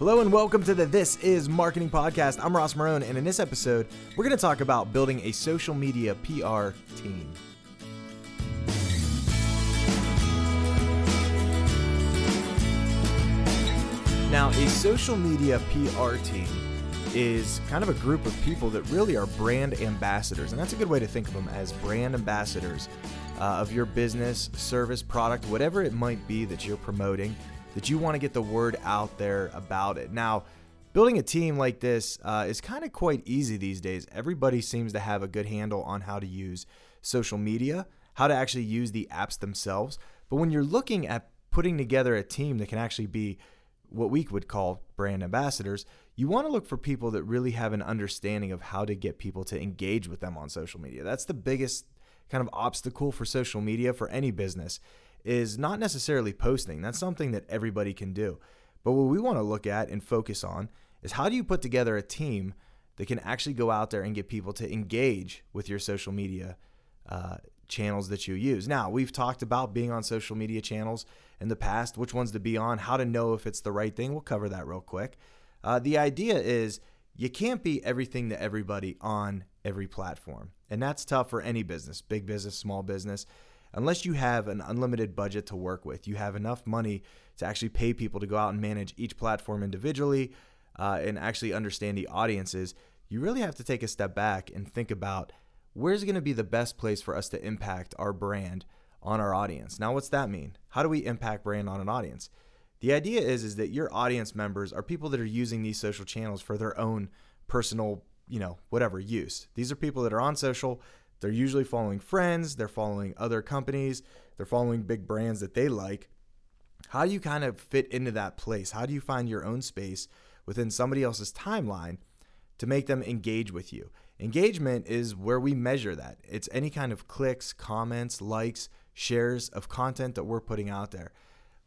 Hello and welcome to the This Is Marketing Podcast. I'm Ross Marone, and in this episode, we're going to talk about building a social media PR team. Now, a social media PR team is kind of a group of people that really are brand ambassadors, and that's a good way to think of them as brand ambassadors uh, of your business, service, product, whatever it might be that you're promoting that you want to get the word out there about it. Now, building a team like this uh, is kind of quite easy these days. Everybody seems to have a good handle on how to use social media, how to actually use the apps themselves. But when you're looking at putting together a team that can actually be what we would call brand ambassadors, you want to look for people that really have an understanding of how to get people to engage with them on social media. That's the biggest kind of obstacle for social media for any business is not necessarily posting. That's something that everybody can do. But what we want to look at and focus on is how do you put together a team that can actually go out there and get people to engage with your social media uh, channels that you use. Now, we've talked about being on social media channels in the past, which ones to be on, how to know if it's the right thing. We'll cover that real quick. Uh, the idea is you can't be everything to everybody on every platform. And that's tough for any business, big business, small business unless you have an unlimited budget to work with, you have enough money to actually pay people to go out and manage each platform individually uh, and actually understand the audiences, you really have to take a step back and think about where's going to be the best place for us to impact our brand on our audience. Now, what's that mean? How do we impact brand on an audience? The idea is is that your audience members are people that are using these social channels for their own personal, you know, whatever use. These are people that are on social, they're usually following friends, they're following other companies, they're following big brands that they like. How do you kind of fit into that place? How do you find your own space within somebody else's timeline to make them engage with you? Engagement is where we measure that. It's any kind of clicks, comments, likes, shares of content that we're putting out there.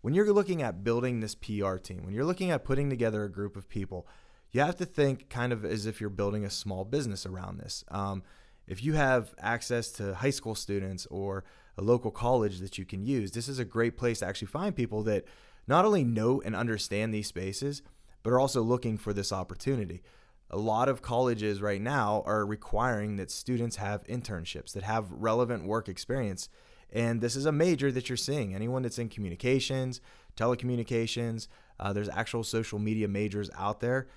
When you're looking at building this PR team, when you're looking at putting together a group of people, you have to think kind of as if you're building a small business around this. Um, if you have access to high school students or a local college that you can use, this is a great place to actually find people that not only know and understand these spaces, but are also looking for this opportunity. A lot of colleges right now are requiring that students have internships that have relevant work experience. And this is a major that you're seeing. Anyone that's in communications, telecommunications, uh, there's actual social media majors out there.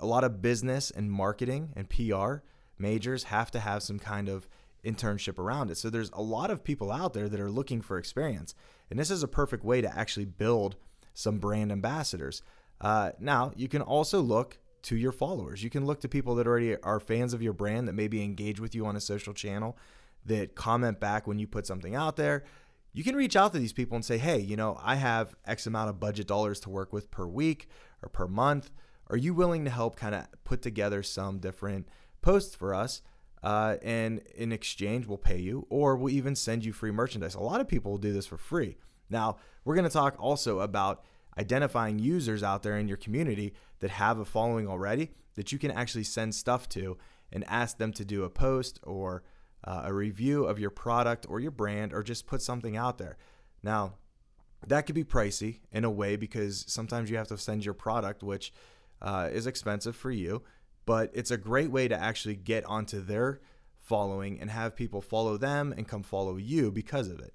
A lot of business and marketing and PR majors have to have some kind of internship around it. So there's a lot of people out there that are looking for experience. And this is a perfect way to actually build some brand ambassadors. Uh, now, you can also look to your followers. You can look to people that already are fans of your brand that maybe engage with you on a social channel, that comment back when you put something out there. You can reach out to these people and say, hey, you know, I have X amount of budget dollars to work with per week or per month. Are you willing to help kind of put together some different posts for us. Uh, and in exchange, we'll pay you, or we'll even send you free merchandise. A lot of people will do this for free. Now, we're going to talk also about identifying users out there in your community that have a following already that you can actually send stuff to and ask them to do a post or uh, a review of your product or your brand or just put something out there. Now, that could be pricey in a way because sometimes you have to send your product, which uh, is expensive for you but it's a great way to actually get onto their following and have people follow them and come follow you because of it.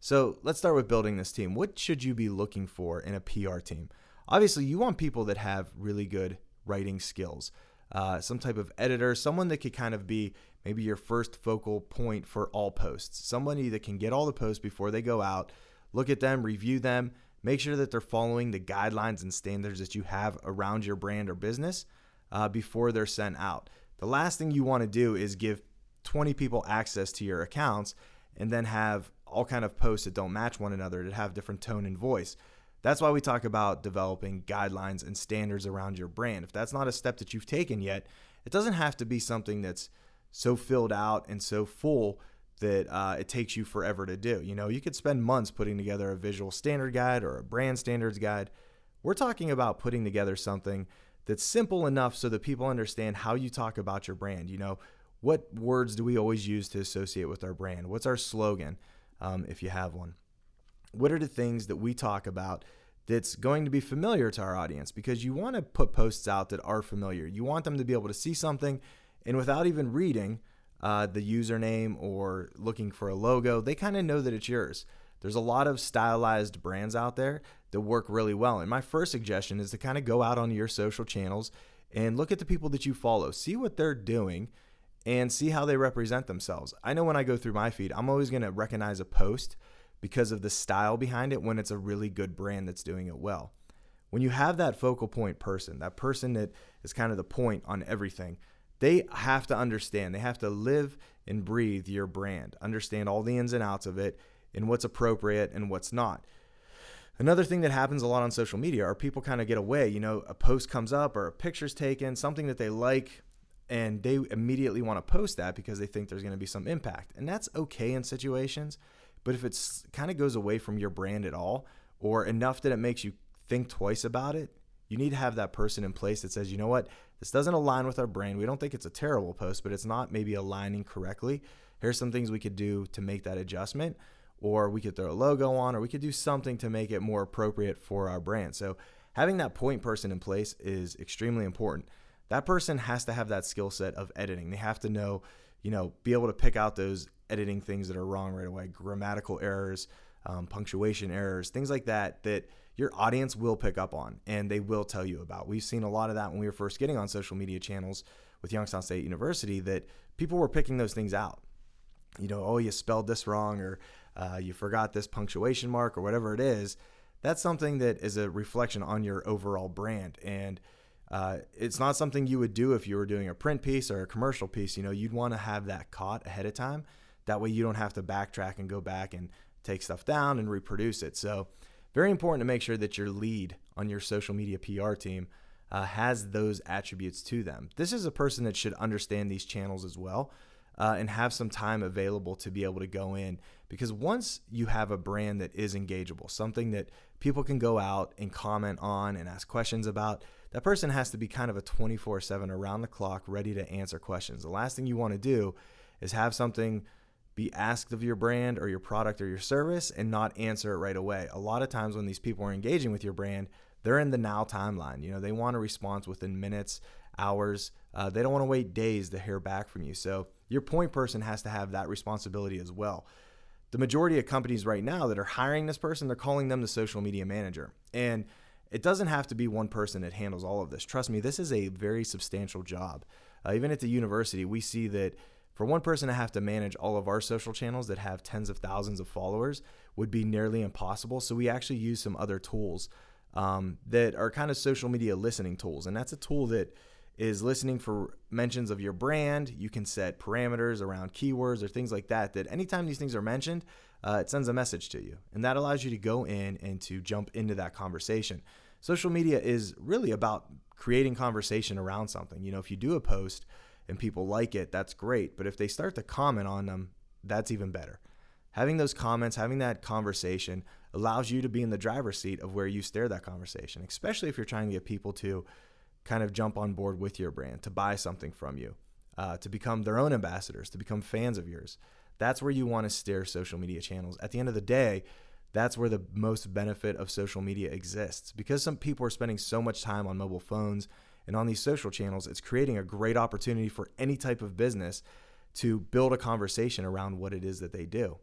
So let's start with building this team. What should you be looking for in a PR team? Obviously, you want people that have really good writing skills, uh, some type of editor, someone that could kind of be maybe your first focal point for all posts, somebody that can get all the posts before they go out, look at them, review them, make sure that they're following the guidelines and standards that you have around your brand or business uh, before they're sent out. The last thing you want to do is give 20 people access to your accounts and then have all kind of posts that don't match one another that have different tone and voice. That's why we talk about developing guidelines and standards around your brand. If that's not a step that you've taken yet, it doesn't have to be something that's so filled out and so full that uh, it takes you forever to do. You know, you could spend months putting together a visual standard guide or a brand standards guide. We're talking about putting together something that's simple enough so that people understand how you talk about your brand. You know, what words do we always use to associate with our brand? What's our slogan, um, if you have one? What are the things that we talk about that's going to be familiar to our audience because you want to put posts out that are familiar. You want them to be able to see something and without even reading uh, the username or looking for a logo, they kind of know that it's yours. There's a lot of stylized brands out there that work really well. And my first suggestion is to kind of go out on your social channels and look at the people that you follow, see what they're doing, and see how they represent themselves. I know when I go through my feed, I'm always going to recognize a post because of the style behind it when it's a really good brand that's doing it well. When you have that focal point person, that person that is kind of the point on everything, they have to understand, they have to live and breathe your brand, understand all the ins and outs of it and what's appropriate and what's not. Another thing that happens a lot on social media are people kind of get away. You know, a post comes up or a picture's taken, something that they like, and they immediately want to post that because they think there's going to be some impact. And that's okay in situations. But if it's kind of goes away from your brand at all, or enough that it makes you think twice about it, you need to have that person in place that says, you know what, this doesn't align with our brand. We don't think it's a terrible post, but it's not maybe aligning correctly. Here's some things we could do to make that adjustment or we could throw a logo on, or we could do something to make it more appropriate for our brand. So having that point person in place is extremely important. That person has to have that skill set of editing. They have to know, you know, be able to pick out those editing things that are wrong right away, grammatical errors, um, punctuation errors, things like that, that your audience will pick up on and they will tell you about. We've seen a lot of that when we were first getting on social media channels with Youngstown State University that people were picking those things out. You know, oh, you spelled this wrong, or uh, you forgot this punctuation mark or whatever it is, that's something that is a reflection on your overall brand. And uh, it's not something you would do if you were doing a print piece or a commercial piece. You know, you'd want to have that caught ahead of time. That way you don't have to backtrack and go back and take stuff down and reproduce it. So, very important to make sure that your lead on your social media PR team uh, has those attributes to them. This is a person that should understand these channels as well uh, and have some time available to be able to go in. Because once you have a brand that is engageable, something that people can go out and comment on and ask questions about, that person has to be kind of a 24 7 around the clock, ready to answer questions. The last thing you want to do is have something be asked of your brand or your product or your service and not answer it right away. A lot of times when these people are engaging with your brand, they're in the now timeline. You know, they want a response within minutes, hours. Uh, they don't want to wait days to hear back from you. So your point person has to have that responsibility as well. The majority of companies right now that are hiring this person, they're calling them the social media manager. And it doesn't have to be one person that handles all of this. Trust me, this is a very substantial job. Uh, even at the university, we see that for one person to have to manage all of our social channels that have tens of thousands of followers would be nearly impossible. So we actually use some other tools um, that are kind of social media listening tools. And that's a tool that is listening for mentions of your brand. You can set parameters around keywords or things like that. That anytime these things are mentioned, uh, it sends a message to you, and that allows you to go in and to jump into that conversation. Social media is really about creating conversation around something. You know, if you do a post and people like it, that's great. But if they start to comment on them, that's even better. Having those comments, having that conversation allows you to be in the driver's seat of where you steer that conversation, especially if you're trying to get people to kind of jump on board with your brand, to buy something from you, uh, to become their own ambassadors, to become fans of yours. That's where you want to steer social media channels. At the end of the day, that's where the most benefit of social media exists. Because some people are spending so much time on mobile phones and on these social channels, it's creating a great opportunity for any type of business to build a conversation around what it is that they do.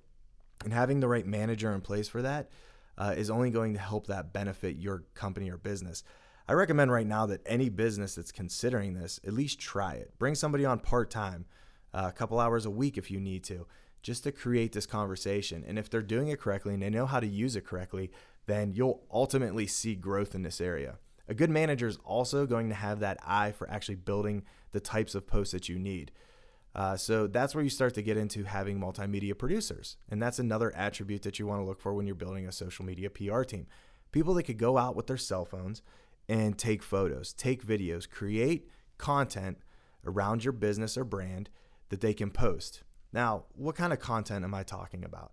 And having the right manager in place for that uh, is only going to help that benefit your company or business. I recommend right now that any business that's considering this, at least try it. Bring somebody on part time, uh, a couple hours a week if you need to, just to create this conversation. And if they're doing it correctly and they know how to use it correctly, then you'll ultimately see growth in this area. A good manager is also going to have that eye for actually building the types of posts that you need. Uh, so that's where you start to get into having multimedia producers. And that's another attribute that you want to look for when you're building a social media PR team. People that could go out with their cell phones and take photos, take videos, create content around your business or brand that they can post. Now, what kind of content am I talking about?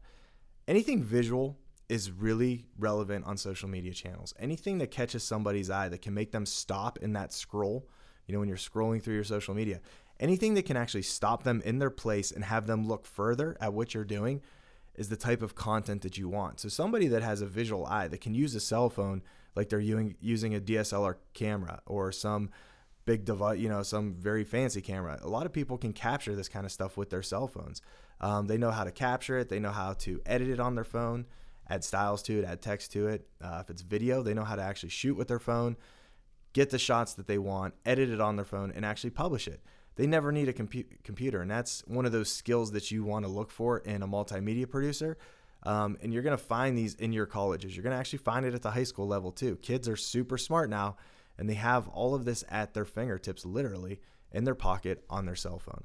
Anything visual is really relevant on social media channels. Anything that catches somebody's eye that can make them stop in that scroll, you know, when you're scrolling through your social media, anything that can actually stop them in their place and have them look further at what you're doing is the type of content that you want. So somebody that has a visual eye that can use a cell phone like they're using using a DSLR camera or some big device, you know, some very fancy camera. A lot of people can capture this kind of stuff with their cell phones. Um, they know how to capture it. They know how to edit it on their phone, add styles to it, add text to it. Uh, if it's video, they know how to actually shoot with their phone, get the shots that they want, edit it on their phone, and actually publish it. They never need a compu- computer, and that's one of those skills that you want to look for in a multimedia producer. Um, and you're going to find these in your colleges. You're going to actually find it at the high school level too. Kids are super smart now and they have all of this at their fingertips, literally in their pocket on their cell phone.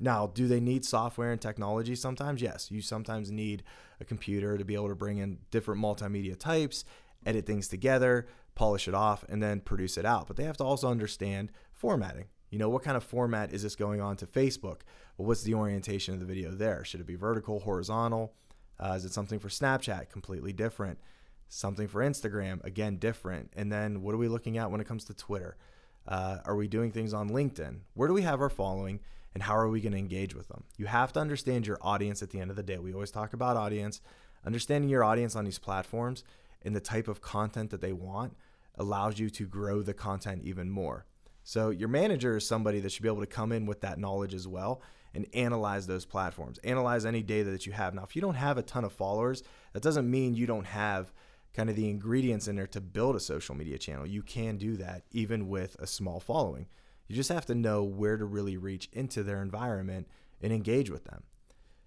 Now, do they need software and technology sometimes? Yes. You sometimes need a computer to be able to bring in different multimedia types, edit things together, polish it off, and then produce it out. But they have to also understand formatting. You know, what kind of format is this going on to Facebook? What's the orientation of the video there? Should it be vertical, horizontal? Uh, is it something for Snapchat? Completely different something for Instagram, again, different. And then what are we looking at when it comes to Twitter? Uh, are we doing things on LinkedIn? Where do we have our following and how are we going to engage with them? You have to understand your audience at the end of the day. We always talk about audience. Understanding your audience on these platforms and the type of content that they want allows you to grow the content even more. So, your manager is somebody that should be able to come in with that knowledge as well and analyze those platforms, analyze any data that you have. Now, if you don't have a ton of followers, that doesn't mean you don't have kind of the ingredients in there to build a social media channel. You can do that even with a small following. You just have to know where to really reach into their environment and engage with them.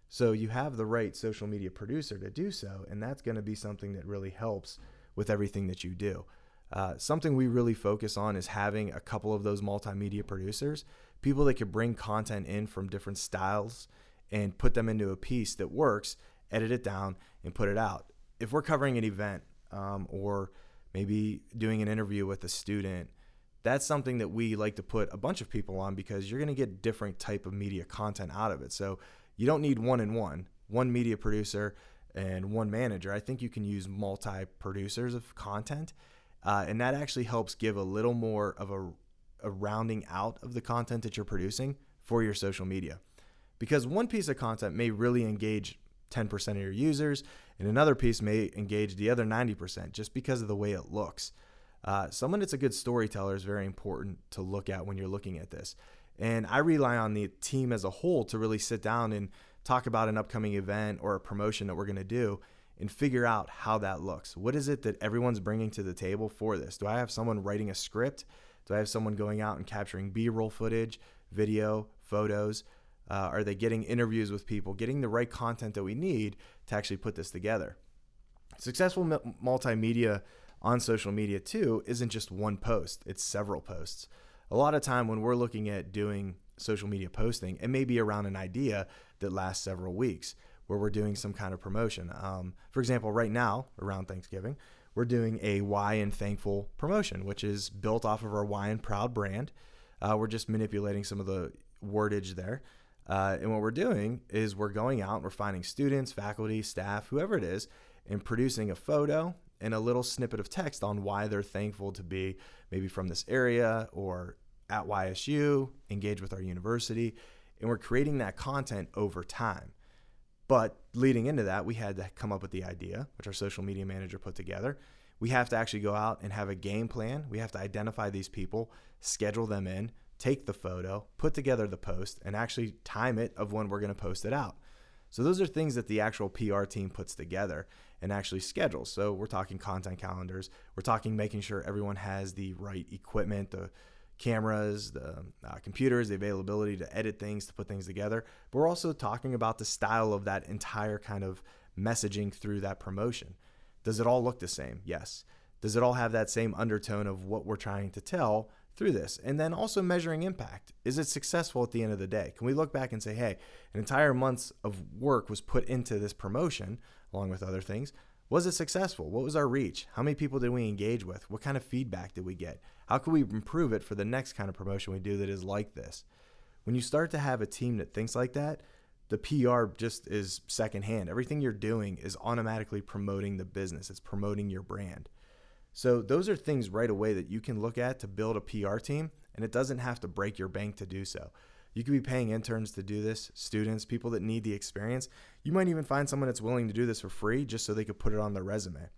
So you have the right social media producer to do so, and that's going to be something that really helps with everything that you do. Uh, something we really focus on is having a couple of those multimedia producers, people that could bring content in from different styles and put them into a piece that works, edit it down, and put it out. If we're covering an event um, or maybe doing an interview with a student that's something that we like to put a bunch of people on because you're going to get different type of media content out of it so you don't need one in one one media producer and one manager i think you can use multi producers of content uh, and that actually helps give a little more of a, a rounding out of the content that you're producing for your social media because one piece of content may really engage 10% of your users, and another piece may engage the other 90% just because of the way it looks. Uh, someone that's a good storyteller is very important to look at when you're looking at this. And I rely on the team as a whole to really sit down and talk about an upcoming event or a promotion that we're going to do and figure out how that looks. What is it that everyone's bringing to the table for this? Do I have someone writing a script? Do I have someone going out and capturing B roll footage, video, photos? Uh, are they getting interviews with people, getting the right content that we need to actually put this together? Successful multimedia on social media too isn't just one post, it's several posts. A lot of time when we're looking at doing social media posting, it may be around an idea that lasts several weeks where we're doing some kind of promotion. Um, for example, right now around Thanksgiving, we're doing a Why and Thankful promotion, which is built off of our Why and Proud brand. Uh, we're just manipulating some of the wordage there uh, and what we're doing is we're going out and we're finding students, faculty, staff, whoever it is, and producing a photo and a little snippet of text on why they're thankful to be maybe from this area or at YSU, engage with our university. And we're creating that content over time. But leading into that, we had to come up with the idea, which our social media manager put together. We have to actually go out and have a game plan. We have to identify these people, schedule them in, take the photo, put together the post, and actually time it of when we're going to post it out. So those are things that the actual PR team puts together and actually schedules. So we're talking content calendars. We're talking making sure everyone has the right equipment, the cameras, the uh, computers, the availability to edit things, to put things together. But we're also talking about the style of that entire kind of messaging through that promotion. Does it all look the same? Yes. Does it all have that same undertone of what we're trying to tell? through this. And then also measuring impact. Is it successful at the end of the day? Can we look back and say, hey, an entire month's of work was put into this promotion, along with other things. Was it successful? What was our reach? How many people did we engage with? What kind of feedback did we get? How can we improve it for the next kind of promotion we do that is like this? When you start to have a team that thinks like that, the PR just is secondhand. Everything you're doing is automatically promoting the business, it's promoting your brand. So those are things right away that you can look at to build a PR team, and it doesn't have to break your bank to do so. You could be paying interns to do this, students, people that need the experience. You might even find someone that's willing to do this for free just so they could put it on their resume.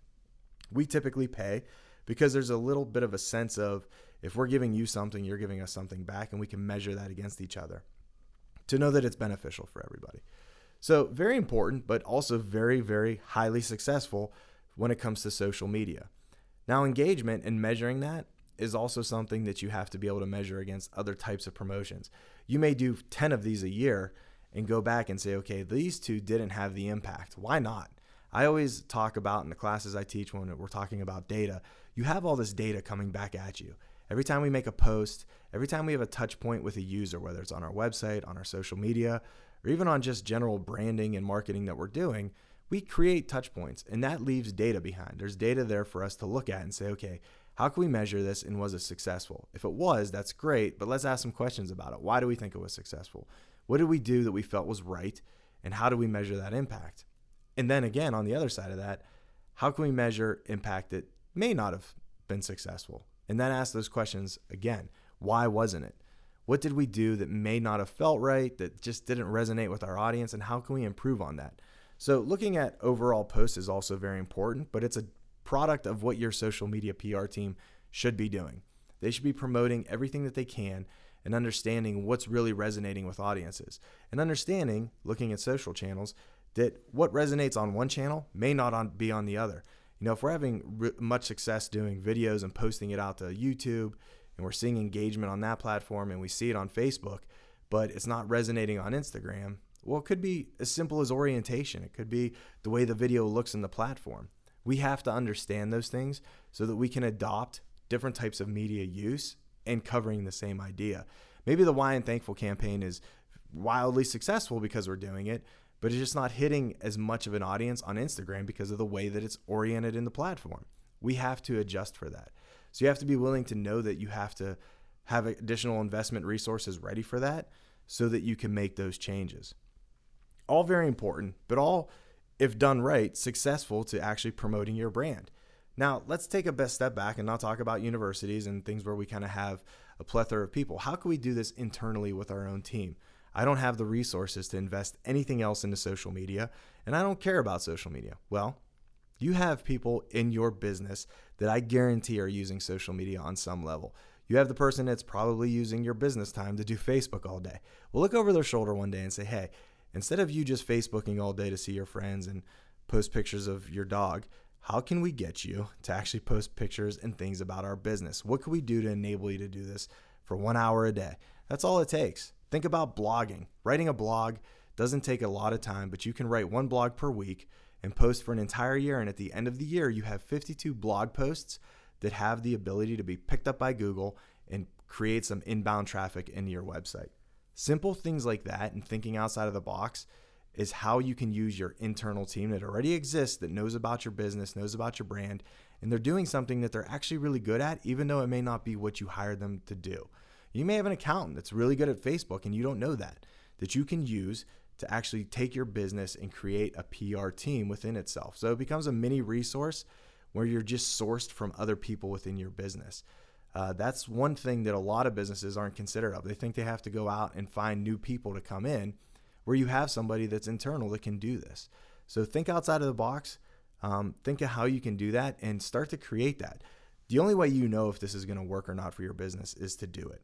We typically pay because there's a little bit of a sense of if we're giving you something, you're giving us something back, and we can measure that against each other to know that it's beneficial for everybody. So, very important, but also very, very highly successful when it comes to social media. Now, engagement and measuring that is also something that you have to be able to measure against other types of promotions. You may do 10 of these a year and go back and say, okay, these two didn't have the impact. Why not? I always talk about in the classes I teach when we're talking about data, you have all this data coming back at you. Every time we make a post, every time we have a touch point with a user, whether it's on our website, on our social media, or even on just general branding and marketing that we're doing, we create touch points and that leaves data behind. There's data there for us to look at and say, okay, how can we measure this and was it successful? If it was, that's great, but let's ask some questions about it. Why do we think it was successful? What did we do that we felt was right? And how do we measure that impact? And then again, on the other side of that, how can we measure impact that may not have been successful? And then ask those questions again. Why wasn't it? What did we do that may not have felt right, that just didn't resonate with our audience, and how can we improve on that? So, looking at overall posts is also very important, but it's a product of what your social media PR team should be doing. They should be promoting everything that they can and understanding what's really resonating with audiences. And understanding, looking at social channels, that what resonates on one channel may not on, be on the other. You know, if we're having much success doing videos and posting it out to YouTube and we're seeing engagement on that platform and we see it on Facebook, but it's not resonating on Instagram, well, it could be as simple as orientation. It could be the way the video looks in the platform. We have to understand those things so that we can adopt different types of media use and covering the same idea. Maybe the Why and Thankful campaign is wildly successful because we're doing it, but it's just not hitting as much of an audience on Instagram because of the way that it's oriented in the platform. We have to adjust for that. So you have to be willing to know that you have to have additional investment resources ready for that so that you can make those changes. All very important, but all, if done right, successful to actually promoting your brand. Now, let's take a best step back and not talk about universities and things where we kind of have a plethora of people. How can we do this internally with our own team? I don't have the resources to invest anything else into social media, and I don't care about social media. Well, you have people in your business that I guarantee are using social media on some level. You have the person that's probably using your business time to do Facebook all day. Well, look over their shoulder one day and say, hey, instead of you just Facebooking all day to see your friends and post pictures of your dog, how can we get you to actually post pictures and things about our business? What can we do to enable you to do this for one hour a day? That's all it takes. Think about blogging. Writing a blog doesn't take a lot of time, but you can write one blog per week and post for an entire year. And at the end of the year, you have 52 blog posts that have the ability to be picked up by Google and create some inbound traffic into your website. Simple things like that and thinking outside of the box is how you can use your internal team that already exists, that knows about your business, knows about your brand, and they're doing something that they're actually really good at, even though it may not be what you hired them to do. You may have an accountant that's really good at Facebook and you don't know that, that you can use to actually take your business and create a PR team within itself. So it becomes a mini resource where you're just sourced from other people within your business. Uh, that's one thing that a lot of businesses aren't considerate of. They think they have to go out and find new people to come in, where you have somebody that's internal that can do this. So think outside of the box. Um, think of how you can do that and start to create that. The only way you know if this is going to work or not for your business is to do it.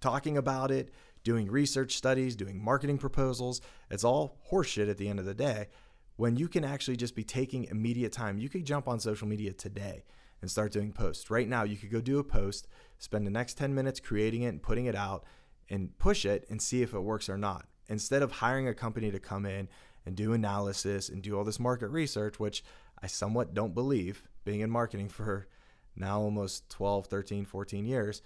Talking about it, doing research studies, doing marketing proposals. It's all horseshit at the end of the day. When you can actually just be taking immediate time, you could jump on social media today and start doing posts. Right now, you could go do a post, spend the next 10 minutes creating it and putting it out, and push it and see if it works or not. Instead of hiring a company to come in and do analysis and do all this market research, which I somewhat don't believe, being in marketing for now almost 12, 13, 14 years,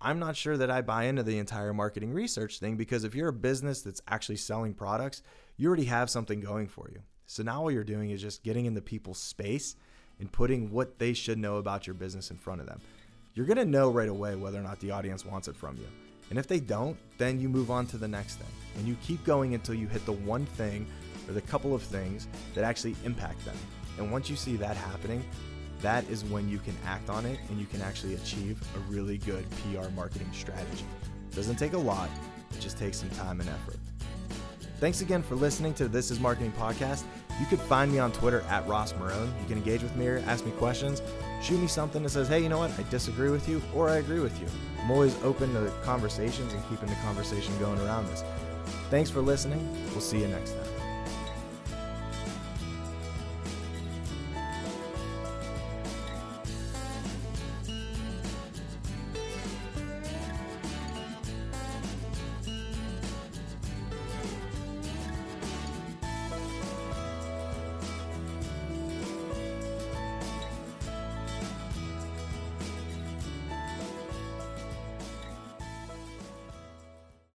I'm not sure that I buy into the entire marketing research thing because if you're a business that's actually selling products, you already have something going for you. So now all you're doing is just getting into people's space and putting what they should know about your business in front of them. You're to know right away whether or not the audience wants it from you. And if they don't, then you move on to the next thing. And you keep going until you hit the one thing or the couple of things that actually impact them. And once you see that happening, that is when you can act on it and you can actually achieve a really good PR marketing strategy. It doesn't take a lot, it just takes some time and effort. Thanks again for listening to This Is Marketing Podcast. You can find me on Twitter at Ross Marone. You can engage with me or ask me questions. Shoot me something that says, hey, you know what? I disagree with you or I agree with you. I'm always open to conversations and keeping the conversation going around this. Thanks for listening. We'll see you next time.